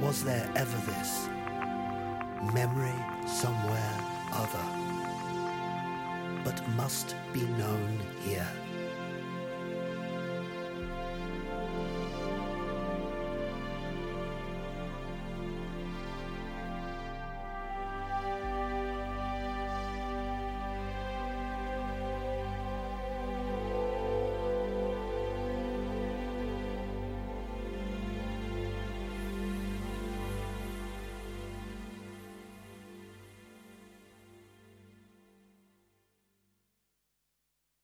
Was there ever this memory somewhere other, but must be known